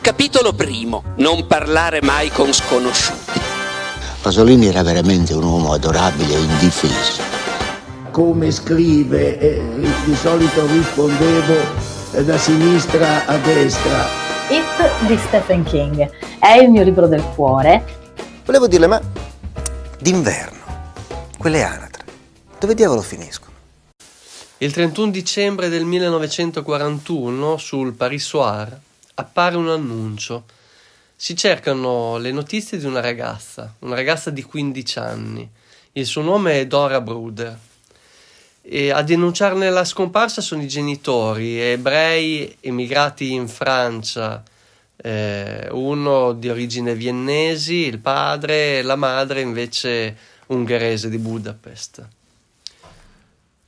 Capitolo primo. Non parlare mai con sconosciuti. Pasolini era veramente un uomo adorabile e indifeso. Come scrive, eh, di solito rispondevo eh, da sinistra a destra. It di Stephen King è il mio libro del cuore. Volevo dirle, ma d'inverno, quelle anatre, dove diavolo finiscono? Il 31 dicembre del 1941 sul Paris Soir appare un annuncio. Si cercano le notizie di una ragazza, una ragazza di 15 anni. Il suo nome è Dora Bruder. E a denunciarne la scomparsa sono i genitori, ebrei emigrati in Francia, eh, uno di origine viennesi, il padre, la madre invece ungherese di Budapest.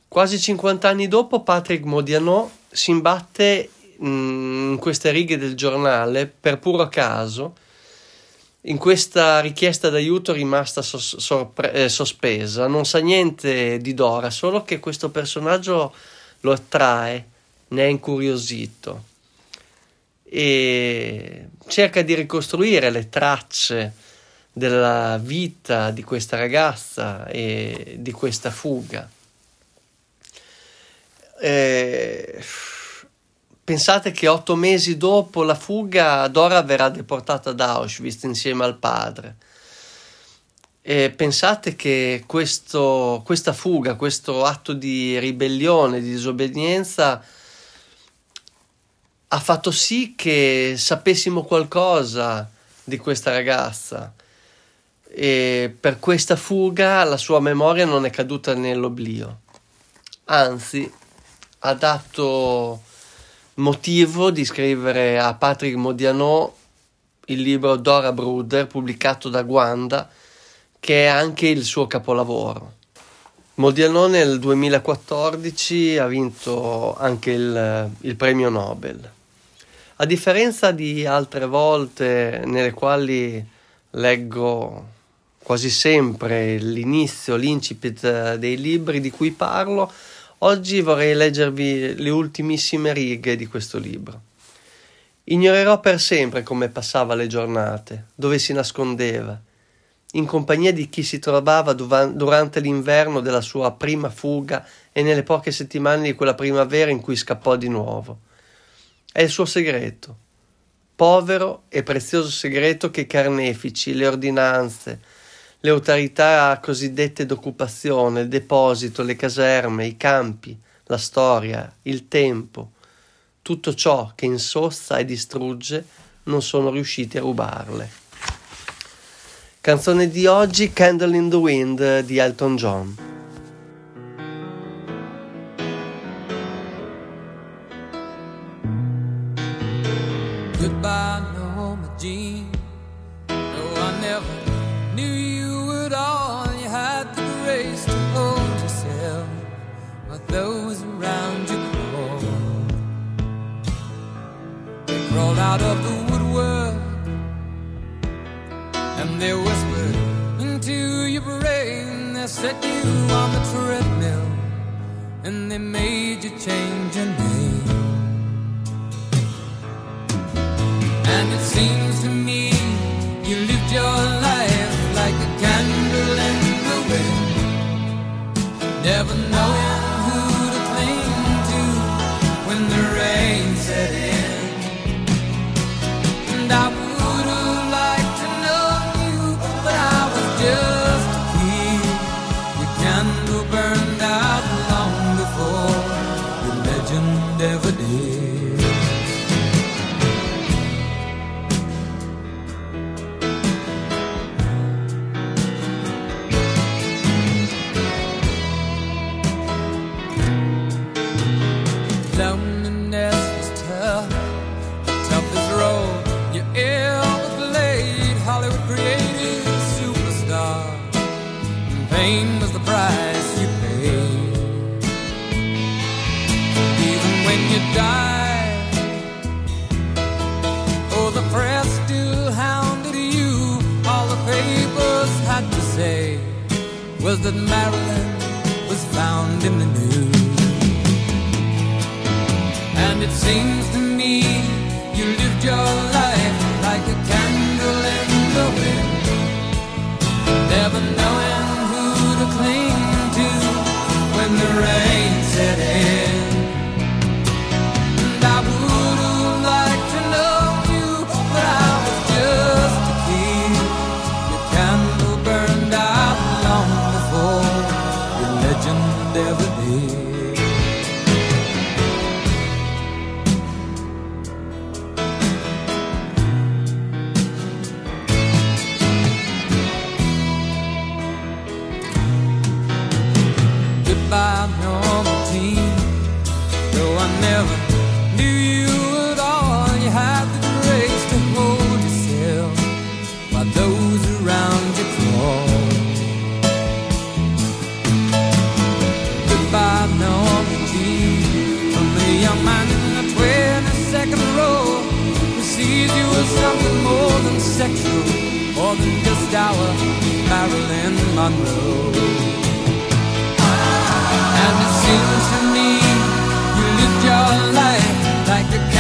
Quasi 50 anni dopo Patrick Modiano si imbatte in queste righe del giornale per puro caso in questa richiesta d'aiuto rimasta sos- sorpre- eh, sospesa. Non sa niente di Dora, solo che questo personaggio lo attrae, ne è incuriosito e cerca di ricostruire le tracce della vita di questa ragazza e di questa fuga. Eh, Pensate che otto mesi dopo la fuga Dora verrà deportata ad Auschwitz insieme al padre. E pensate che questo, questa fuga, questo atto di ribellione, di disobbedienza, ha fatto sì che sapessimo qualcosa di questa ragazza. E per questa fuga la sua memoria non è caduta nell'oblio. Anzi, ha dato motivo di scrivere a Patrick Modiano il libro Dora Bruder pubblicato da Guanda che è anche il suo capolavoro. Modiano nel 2014 ha vinto anche il, il premio Nobel. A differenza di altre volte nelle quali leggo quasi sempre l'inizio, l'incipit dei libri di cui parlo, Oggi vorrei leggervi le ultimissime righe di questo libro. Ignorerò per sempre come passava le giornate, dove si nascondeva, in compagnia di chi si trovava durante l'inverno della sua prima fuga e nelle poche settimane di quella primavera in cui scappò di nuovo. È il suo segreto, povero e prezioso segreto che i carnefici, le ordinanze, le autorità cosiddette d'occupazione, il deposito, le caserme, i campi, la storia, il tempo, tutto ciò che insossa e distrugge non sono riusciti a rubarle. Canzone di oggi Candle in the Wind di Elton John. Goodbye, Norma Jean. No, I never knew you out of the woodwork and they whispered into your brain. They set you on the treadmill and they made you change your name. And it seems but I was just a kid. Your candle A superstar, and pain was the price you paid. Even when you died, oh, the press still hounded you. All the papers had to say was that Marilyn was found in the news. And it seems to me you lived your for something more than sexual, more than just our Marilyn Monroe. And it seems to me you lived your life like a